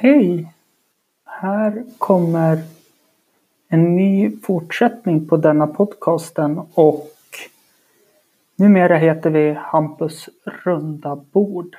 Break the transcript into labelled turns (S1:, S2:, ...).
S1: Hej! Här kommer en ny fortsättning på denna podcasten och numera heter vi Hampus runda bord.